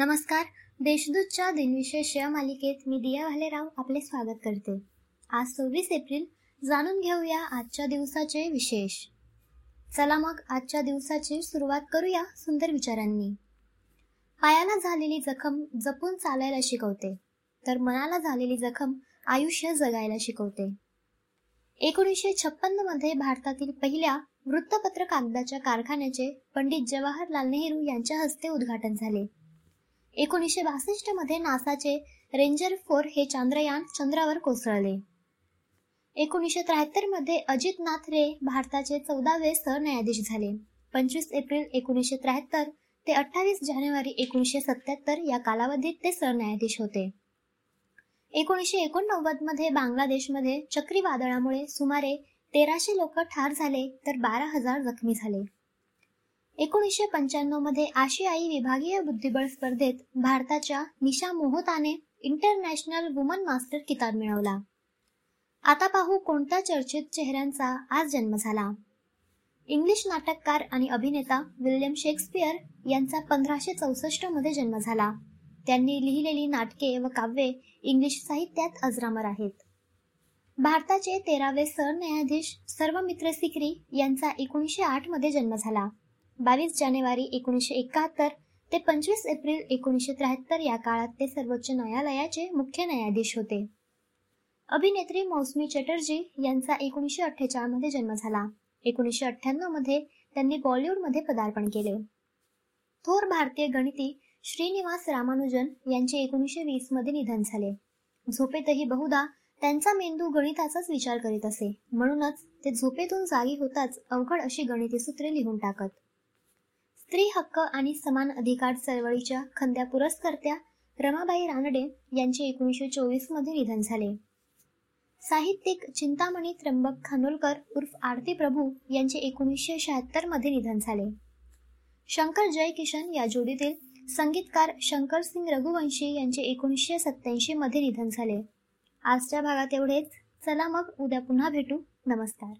नमस्कार. देशदूतच्या दिनविशेष या मालिकेत मी दिया भालेराव आपले स्वागत करते. आज सव्वीस एप्रिल. जाणून घेऊया आजच्या दिवसाचे विशेष. चला मग आजच्या दिवसाची सुरुवात करूया सुंदर विचारांनी. पायाला झालेली जखम जपून चालायला शिकवते. तर मनाला झालेली जखम आयुष्य जगायला शिकवते. एकोणीसशे छप्पन्नमध्ये भारतातील पहिल्या वृत्तपत्र कागदाच्या कारखान्याचे पंडित जवाहरलाल नेहरू यांच्या हस्ते उद्घाटन झाले. एकोणीसशे बासष्टमध्ये नासाचे रेंजर फोर हे चांद्रयान चंद्रावर कोसळले. एकोणीसशे त्र्याहत्तरमध्ये अजित नाथ रे भारताचे चौदावे सरन्यायाधीश झाले. पंचवीस एप्रिल एकोणीसशे त्र्याहत्तर ते अठ्ठावीस जानेवारी एकोणीसशे सत्याहत्तर या कालावधीत ते सरन्यायाधीश होते. एकोणीसशे एकोणनव्वदमध्ये बांगलादेशमध्ये चक्रीवादळामुळे सुमारे तेराशे लोक ठार झाले तर बारा हजार जखमी झाले. एकोणीसशे पंच्याण्णवमध्ये आशियाई विभागीय बुद्धिबळ स्पर्धेत भारताच्या निशा मोहताने इंटरनॅशनल वुमन मास्टर किताब मिळवला. आता पाहू कोणत्या चर्चित चेहऱ्यांचा आज जन्म झाला. इंग्लिश नाटककार आणि अभिनेता विल्यम शेक्सपियर यांचा पंधराशे चौसष्टमध्ये जन्म झाला. त्यांनी लिहिलेली नाटके व काव्ये इंग्लिश साहित्यात अजरामर आहेत. भारताचे तेरावे सरन्यायाधीश सर्वमित्र सिक्री यांचा एकोणीसशे आठमध्ये जन्म झाला. बावीस जानेवारी एकोणीसशे एकाहत्तर ते पंचवीस एप्रिल एकोणीसशे त्र्याहत्तर या काळात ते सर्वोच्च न्यायालयाचे मुख्य न्यायाधीश होते. अभिनेत्री मौसमी चटर्जी यांचा एकोणीसशे अठ्ठेचाळमध्ये जन्म झाला. एकोणीसशे अठ्ठ्याण्णवमध्ये त्यांनी बॉलिवूडमध्ये पदार्पण केले. थोर भारतीय गणिती श्रीनिवास रामानुजन यांचे एकोणीसशे वीसमध्ये निधन झाले. झोपेतही बहुधा त्यांचा मेंदू गणिताचाच विचार करीत असे. म्हणूनच ते झोपेतून जागी होताच अवघड अशी गणिती सूत्रे लिहून टाकत. स्त्री हक्क आणि समान अधिकार चळवळीच्या खंद्या पुरस्कर्त्या रमाबाई रानडे यांचे एकोणीसशे चोवीसमध्ये निधन झाले. साहित्यिक चिंतामणी त्र्यंबक खानोलकर उर्फ आरती प्रभू यांचे एकोणीसशे शहात्तरमध्ये निधन झाले. शंकर जयकिशन या जोडीतील संगीतकार शंकर सिंग रघुवंशी यांचे एकोणीसशे सत्याऐंशी मध्ये निधन झाले. आजच्या भागात एवढेच. चला मग उद्या पुन्हा भेटू. नमस्कार.